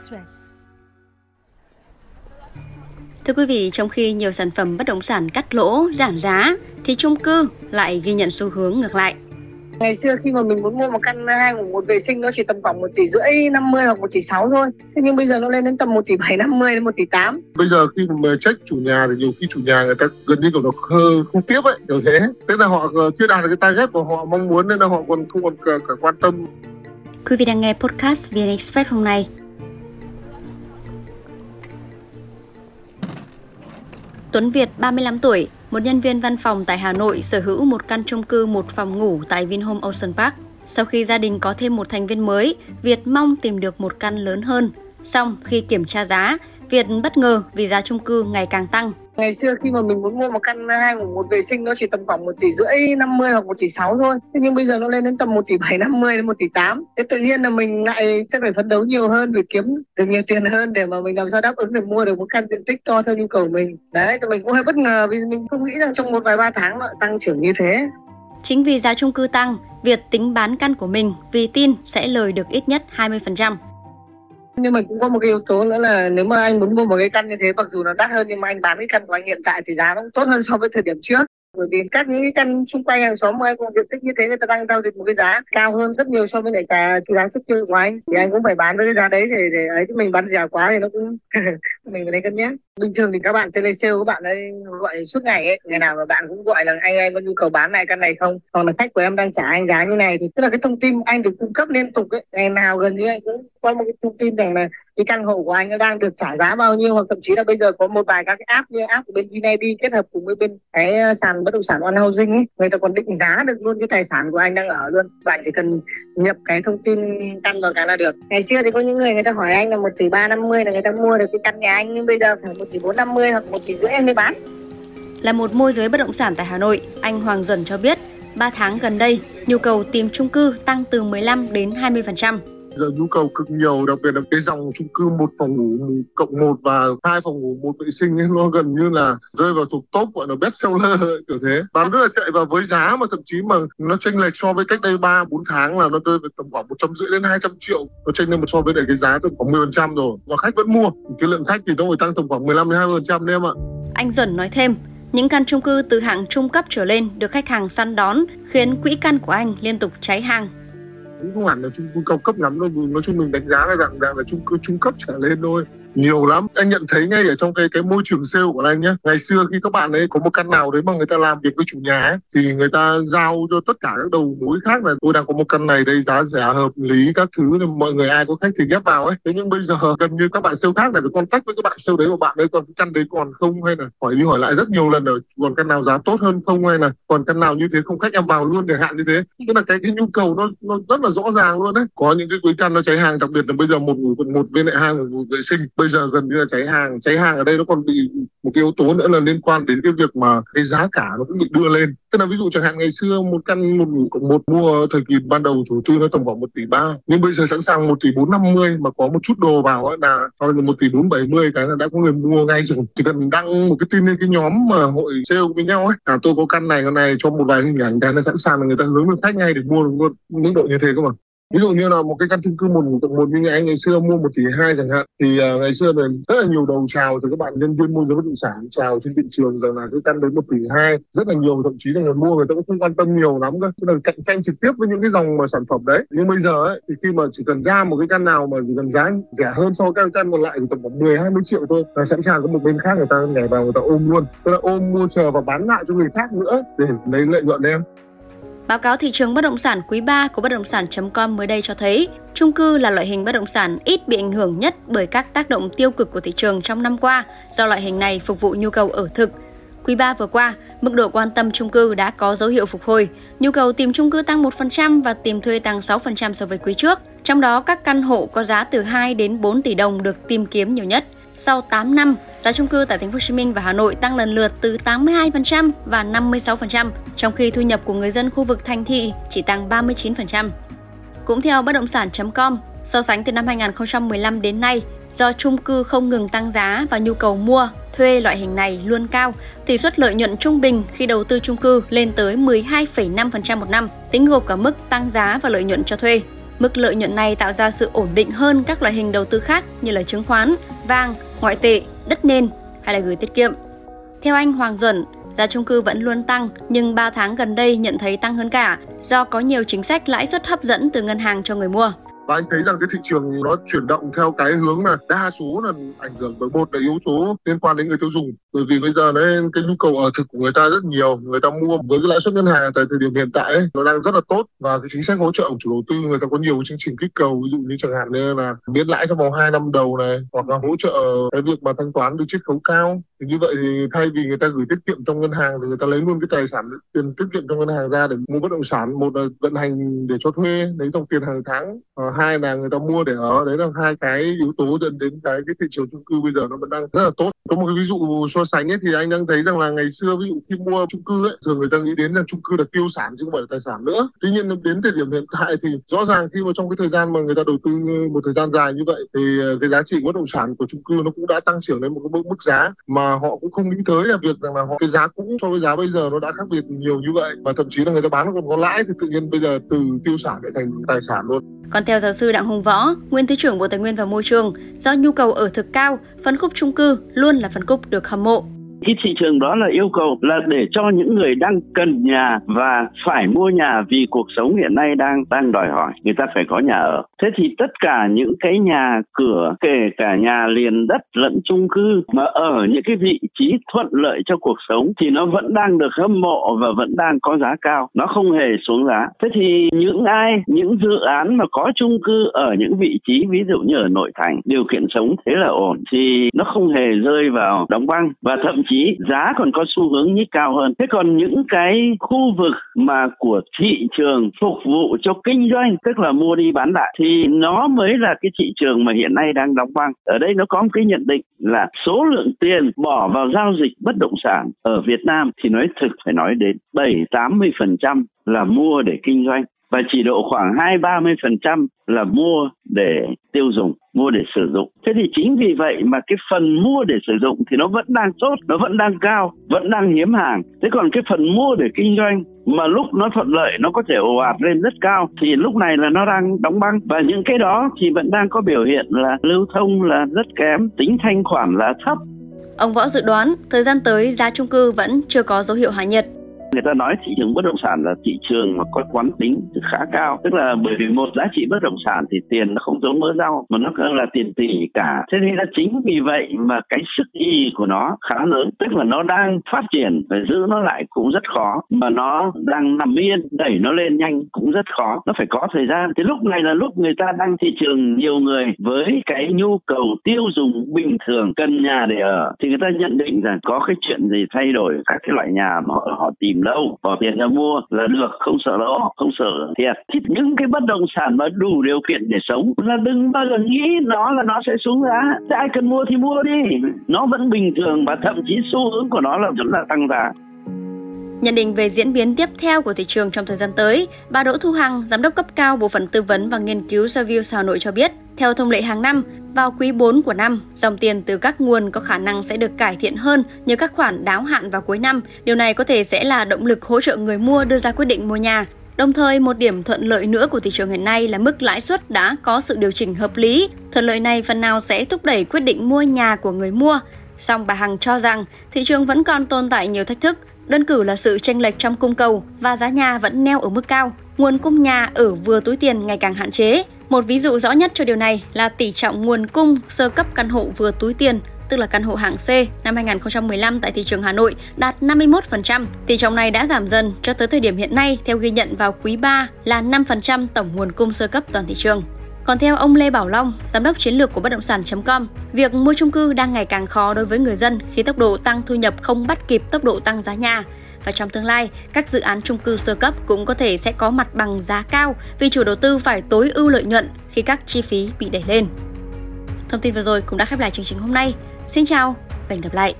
Express. Thưa quý vị, trong khi nhiều sản phẩm bất động sản cắt lỗ, giảm giá, thì chung cư lại ghi nhận xu hướng ngược lại. Ngày xưa khi mà mình muốn mua một căn hai ngủ một vệ sinh nó chỉ tầm khoảng 1 tỷ rưỡi 50 hoặc 1 tỷ 6 thôi. Thế nhưng bây giờ nó lên đến tầm 1 tỷ 7 50 đến 1 tỷ 8. Bây giờ khi mà check chủ nhà thì nhiều khi chủ nhà người ta gần như kiểu nó không tiếp ấy, kiểu thế. Tức là họ chưa đạt được cái target của họ mong muốn nên là họ còn không còn cả, cả quan tâm. Quý vị đang nghe podcast VN Express hôm nay. Tuấn Việt, 35 tuổi, một nhân viên văn phòng tại Hà Nội sở hữu một căn chung cư một phòng ngủ tại Vinhome Ocean Park. Sau khi gia đình có thêm một thành viên mới, Việt mong tìm được một căn lớn hơn. Xong, khi kiểm tra giá, Việt bất ngờ vì giá chung cư ngày càng tăng. Ngày xưa khi mà mình muốn mua một căn hai ngủ một vệ sinh nó chỉ tầm khoảng một tỷ rưỡi 50 hoặc một tỷ sáu thôi. Thế nhưng bây giờ nó lên đến tầm một tỷ 7 50 đến một tỷ tám Thế tự nhiên là mình lại chắc phải phấn đấu nhiều hơn để kiếm được nhiều tiền hơn để mà mình làm sao đáp ứng để mua được một căn diện tích to theo nhu cầu mình. Đấy, thì mình cũng hơi bất ngờ vì mình không nghĩ rằng trong một vài ba tháng nó tăng trưởng như thế. Chính vì giá chung cư tăng, Việt tính bán căn của mình vì tin sẽ lời được ít nhất 20% nhưng mà cũng có một cái yếu tố nữa là nếu mà anh muốn mua một cái căn như thế, mặc dù nó đắt hơn nhưng mà anh bán cái căn của anh hiện tại thì giá nó cũng tốt hơn so với thời điểm trước. Bởi vì các những cái căn xung quanh hàng xóm của anh cũng diện tích như thế, người ta đang giao dịch một cái giá cao hơn rất nhiều so với lại cả cái giá trước kia của anh. Thì anh cũng phải bán với cái giá đấy để để ấy, chứ mình bán rẻ quá thì nó cũng mình phải nên cân nhắc bình thường thì các bạn telesale các bạn ấy gọi suốt ngày ấy. Ngày nào mà bạn cũng gọi là, anh em có nhu cầu bán này, căn này không? Hoặc là khách của em đang trả anh giá như này thì, tức là cái thông tin anh được cung cấp liên tục ấy, ngày nào gần như anh cũng có một cái thông tin rằng là cái căn hộ của anh nó đang được trả giá bao nhiêu. Hoặc thậm chí là bây giờ có một vài các cái app như app của bên VNID kết hợp cùng với bên cái ờ, sàn bất động sản One Housing ấy, người ta còn định giá được luôn cái tài sản của anh đang ở luôn. Bạn chỉ cần nhập cái thông tin căn vào cái là được. Ngày xưa thì có những người người ta hỏi anh là một tỷ ba năm mươi là người ta mua được cái căn nhà anh, nhưng bây giờ phải một tỷ bốn năm mươi hoặc một tỷ rưỡi em mới bán. Là một môi giới bất động sản tại Hà Nội, anh Hoàng Duẩn cho biết 3 tháng gần đây, nhu cầu tìm chung cư tăng từ 15 đến 20% giờ nhu cầu cực nhiều đặc biệt là cái dòng chung cư một phòng ngủ cộng một và hai phòng ngủ một vệ sinh ấy, nó gần như là rơi vào thuộc top gọi là best seller kiểu thế. Bán rất là chạy và với giá mà thậm chí mà nó chênh lệch so với cách đây ba bốn tháng là nó rơi vào tầm khoảng một trăm rưỡi đến hai trăm triệu. Nó chênh lên một so với lại cái giá tầm khoảng mười phần trăm rồi. Và khách vẫn mua. Cái lượng khách thì nó phải tăng tầm khoảng 15 đến hai phần trăm đấy em ạ. Anh dần nói thêm những căn chung cư từ hạng trung cấp trở lên được khách hàng săn đón khiến quỹ căn của anh liên tục cháy hàng cũng không hẳn là chung cư cao cấp lắm đâu nói chung mình đánh giá là dạng dạng là chung cư trung cấp trở lên thôi nhiều lắm. Anh nhận thấy ngay ở trong cái cái môi trường sale của anh nhé ngày xưa khi các bạn ấy có một căn nào đấy mà người ta làm việc với chủ nhà ấy, thì người ta giao cho tất cả các đầu mối khác là, tôi đang có một căn này đây, giá rẻ, hợp lý, các thứ là mọi người ai có khách thì ghép vào ấy. Thế nhưng bây giờ gần như các bạn sale khác là phải contact với các bạn sale đấy và bạn ấy, còn cái căn đấy còn không hay là, hỏi đi hỏi lại rất nhiều lần rồi, còn căn nào giá tốt hơn không? hay là, còn căn nào như thế không khách em vào luôn để hạn như thế. Tức là cái cái nhu cầu nó nó rất là rõ ràng luôn đấy. Có những cái cuối căn nó cháy hàng, đặc biệt là bây giờ một một bên lại hai một vệ sinh bây giờ gần như là cháy hàng cháy hàng ở đây nó còn bị một cái yếu tố nữa là liên quan đến cái việc mà cái giá cả nó cũng bị đưa lên. Tức là ví dụ chẳng hạn ngày xưa một căn một một mua thời kỳ ban đầu chủ tư nó tầm khoảng một tỷ ba, nhưng bây giờ sẵn sàng một tỷ bốn năm mươi mà có một chút đồ vào ấy là coi là một tỷ bốn bảy mươi cái là đã có người mua ngay rồi. Chỉ cần đăng một cái tin lên cái nhóm mà hội sale với nhau ấy là tôi có căn này, con này cho một vài hình ảnh cái nó sẵn sàng là người ta hướng được khách ngay để mua được luôn mức độ như thế cơ mà ví dụ như là một cái căn chung cư một tầng một như anh ngày xưa mua một tỷ hai chẳng hạn thì uh, ngày xưa này rất là nhiều đầu chào từ các bạn nhân viên môi giới bất động sản chào trên thị trường rằng là cái căn đấy một tỷ hai rất là nhiều thậm chí là người mua người ta cũng không quan tâm nhiều lắm cơ. Tức là cạnh tranh trực tiếp với những cái dòng mà sản phẩm đấy. Nhưng bây giờ ấy, thì khi mà chỉ cần ra một cái căn nào mà chỉ cần giá rẻ hơn so với các căn còn lại thì tầm khoảng 10 20 triệu thôi là sẵn sàng có một bên khác người ta nhảy vào người ta ôm luôn. Tức là ôm mua chờ và bán lại cho người khác nữa để lấy lợi nhuận em. Báo cáo thị trường bất động sản quý 3 của bất động sản.com mới đây cho thấy, chung cư là loại hình bất động sản ít bị ảnh hưởng nhất bởi các tác động tiêu cực của thị trường trong năm qua, do loại hình này phục vụ nhu cầu ở thực. Quý 3 vừa qua, mức độ quan tâm chung cư đã có dấu hiệu phục hồi, nhu cầu tìm chung cư tăng 1% và tìm thuê tăng 6% so với quý trước. Trong đó, các căn hộ có giá từ 2 đến 4 tỷ đồng được tìm kiếm nhiều nhất – sau 8 năm, giá chung cư tại thành phố Hồ Chí Minh và Hà Nội tăng lần lượt từ 82% và 56%, trong khi thu nhập của người dân khu vực thành thị chỉ tăng 39%. Cũng theo bất động sản.com, so sánh từ năm 2015 đến nay, do chung cư không ngừng tăng giá và nhu cầu mua, thuê loại hình này luôn cao, tỷ suất lợi nhuận trung bình khi đầu tư chung cư lên tới 12,5% một năm, tính gộp cả mức tăng giá và lợi nhuận cho thuê. Mức lợi nhuận này tạo ra sự ổn định hơn các loại hình đầu tư khác như là chứng khoán, vàng, ngoại tệ, đất nền hay là gửi tiết kiệm. Theo anh Hoàng Duẩn, giá chung cư vẫn luôn tăng nhưng 3 tháng gần đây nhận thấy tăng hơn cả do có nhiều chính sách lãi suất hấp dẫn từ ngân hàng cho người mua và anh thấy rằng cái thị trường nó chuyển động theo cái hướng là đa số là ảnh hưởng bởi một là yếu tố liên quan đến người tiêu dùng. Bởi vì bây giờ đấy cái nhu cầu ở thực của người ta rất nhiều. Người ta mua với cái lãi suất ngân hàng tại thời điểm hiện tại ấy, nó đang rất là tốt. Và cái chính sách hỗ trợ của chủ đầu tư người ta có nhiều chương trình kích cầu. Ví dụ như chẳng hạn như là miễn lãi trong vòng 2 năm đầu này hoặc là hỗ trợ cái việc mà thanh toán được chiết khấu cao. Thì như vậy thì thay vì người ta gửi tiết kiệm trong ngân hàng thì người ta lấy luôn cái tài sản tiền tiết kiệm trong ngân hàng ra để mua bất động sản. Một là vận hành để cho thuê lấy dòng tiền hàng tháng. À, hai là người ta mua để ở. Đấy là hai cái yếu tố dẫn đến cái cái thị trường chung cư bây giờ nó vẫn đang rất là tốt. Có một cái ví dụ so sánh ấy thì anh đang thấy rằng là ngày xưa ví dụ khi mua chung cư ấy thường người ta nghĩ đến là chung cư là tiêu sản chứ không phải là tài sản nữa. Tuy nhiên đến thời điểm hiện tại thì rõ ràng khi mà trong cái thời gian mà người ta đầu tư một thời gian dài như vậy thì ờ, cái giá trị bất động sản của chung cư nó cũng đã tăng trưởng lên một cái mức, giá mà họ cũng không nghĩ tới là việc rằng là họ cái giá cũ so với giá bây giờ nó đã khác biệt nhiều như vậy. Và thậm chí là người ta bán nó còn có lãi thì tự nhiên bây giờ từ tiêu sản lại thành tài sản luôn. Còn theo giáo sư Đặng Hùng Võ, nguyên thứ trưởng Bộ Tài nguyên và Môi trường, do nhu cầu ở thực cao, phân khúc trung cư luôn là phân khúc được hâm mộ cái thị trường đó là yêu cầu là để cho những người đang cần nhà và phải mua nhà vì cuộc sống hiện nay đang đang đòi hỏi. Người ta phải có nhà ở. Thế thì tất cả những cái nhà cửa, kể cả nhà liền đất lẫn chung cư mà ở những cái vị trí thuận lợi cho cuộc sống thì nó vẫn đang được hâm mộ và vẫn đang có giá cao. Nó không hề xuống giá. Thế thì những ai, những dự án mà có chung cư ở những vị trí, ví dụ như ở nội thành, điều kiện sống thế là ổn, thì nó không hề rơi vào đóng băng. Và thậm chí giá còn có xu hướng nhích cao hơn. Thế còn những cái khu vực mà của thị trường phục vụ cho kinh doanh, tức là mua đi bán lại thì nó mới là cái thị trường mà hiện nay đang đóng băng. Ở đây nó có một cái nhận định là số lượng tiền bỏ vào giao dịch bất động sản ở Việt Nam thì nói thực phải nói đến 7-80% là mua để kinh doanh và chỉ độ khoảng hai, ba mươi phần trăm là mua để tiêu dùng, mua để sử dụng. Thế thì chính vì vậy mà cái phần mua để sử dụng thì nó vẫn đang tốt, nó vẫn đang cao, vẫn đang hiếm hàng. Thế còn cái phần mua để kinh doanh mà lúc nó thuận lợi, nó có thể ồ ạt lên rất cao, thì lúc này là nó đang đóng băng. Và những cái đó thì vẫn đang có biểu hiện là lưu thông là rất kém, tính thanh khoản là thấp. Ông Võ dự đoán thời gian tới giá chung cư vẫn chưa có dấu hiệu hạ nhiệt người ta nói thị trường bất động sản là thị trường mà có quán tính khá cao. Tức là bởi vì một giá trị bất động sản thì tiền nó không giống mỡ rau mà nó là tiền tỷ cả. Thế nên là chính vì vậy mà cái sức y của nó khá lớn. Tức là nó đang phát triển và giữ nó lại cũng rất khó mà nó đang nằm yên đẩy nó lên nhanh cũng rất khó. Nó phải có thời gian. Thì lúc này là lúc người ta đang thị trường nhiều người với cái nhu cầu tiêu dùng bình thường cần nhà để ở. Thì người ta nhận định rằng có cái chuyện gì thay đổi các cái loại nhà mà họ, họ tìm đâu bỏ tiền ra mua là được, không sợ lỗ không sợ thiệt. Thì những cái bất động sản mà đủ điều kiện để sống là đừng bao giờ nghĩ nó là nó sẽ xuống giá. Thì ai cần mua thì mua đi. Nó vẫn bình thường và thậm chí xu hướng của nó là vẫn là tăng giá. Nhận định về diễn biến tiếp theo của thị trường trong thời gian tới, bà Đỗ Thu Hằng, giám đốc cấp cao bộ phận tư vấn và nghiên cứu Savills Hà Nội cho biết, theo thông lệ hàng năm, vào quý 4 của năm, dòng tiền từ các nguồn có khả năng sẽ được cải thiện hơn nhờ các khoản đáo hạn vào cuối năm. Điều này có thể sẽ là động lực hỗ trợ người mua đưa ra quyết định mua nhà. Đồng thời, một điểm thuận lợi nữa của thị trường hiện nay là mức lãi suất đã có sự điều chỉnh hợp lý. Thuận lợi này phần nào sẽ thúc đẩy quyết định mua nhà của người mua. Song bà Hằng cho rằng thị trường vẫn còn tồn tại nhiều thách thức, đơn cử là sự chênh lệch trong cung cầu và giá nhà vẫn neo ở mức cao. Nguồn cung nhà ở vừa túi tiền ngày càng hạn chế, một ví dụ rõ nhất cho điều này là tỷ trọng nguồn cung sơ cấp căn hộ vừa túi tiền tức là căn hộ hạng C năm 2015 tại thị trường Hà Nội đạt 51%. Tỷ trọng này đã giảm dần cho tới thời điểm hiện nay theo ghi nhận vào quý 3 là 5% tổng nguồn cung sơ cấp toàn thị trường. Còn theo ông Lê Bảo Long, giám đốc chiến lược của bất động sản.com, việc mua chung cư đang ngày càng khó đối với người dân khi tốc độ tăng thu nhập không bắt kịp tốc độ tăng giá nhà và trong tương lai, các dự án chung cư sơ cấp cũng có thể sẽ có mặt bằng giá cao vì chủ đầu tư phải tối ưu lợi nhuận khi các chi phí bị đẩy lên. Thông tin vừa rồi cũng đã khép lại chương trình hôm nay. Xin chào và hẹn gặp lại!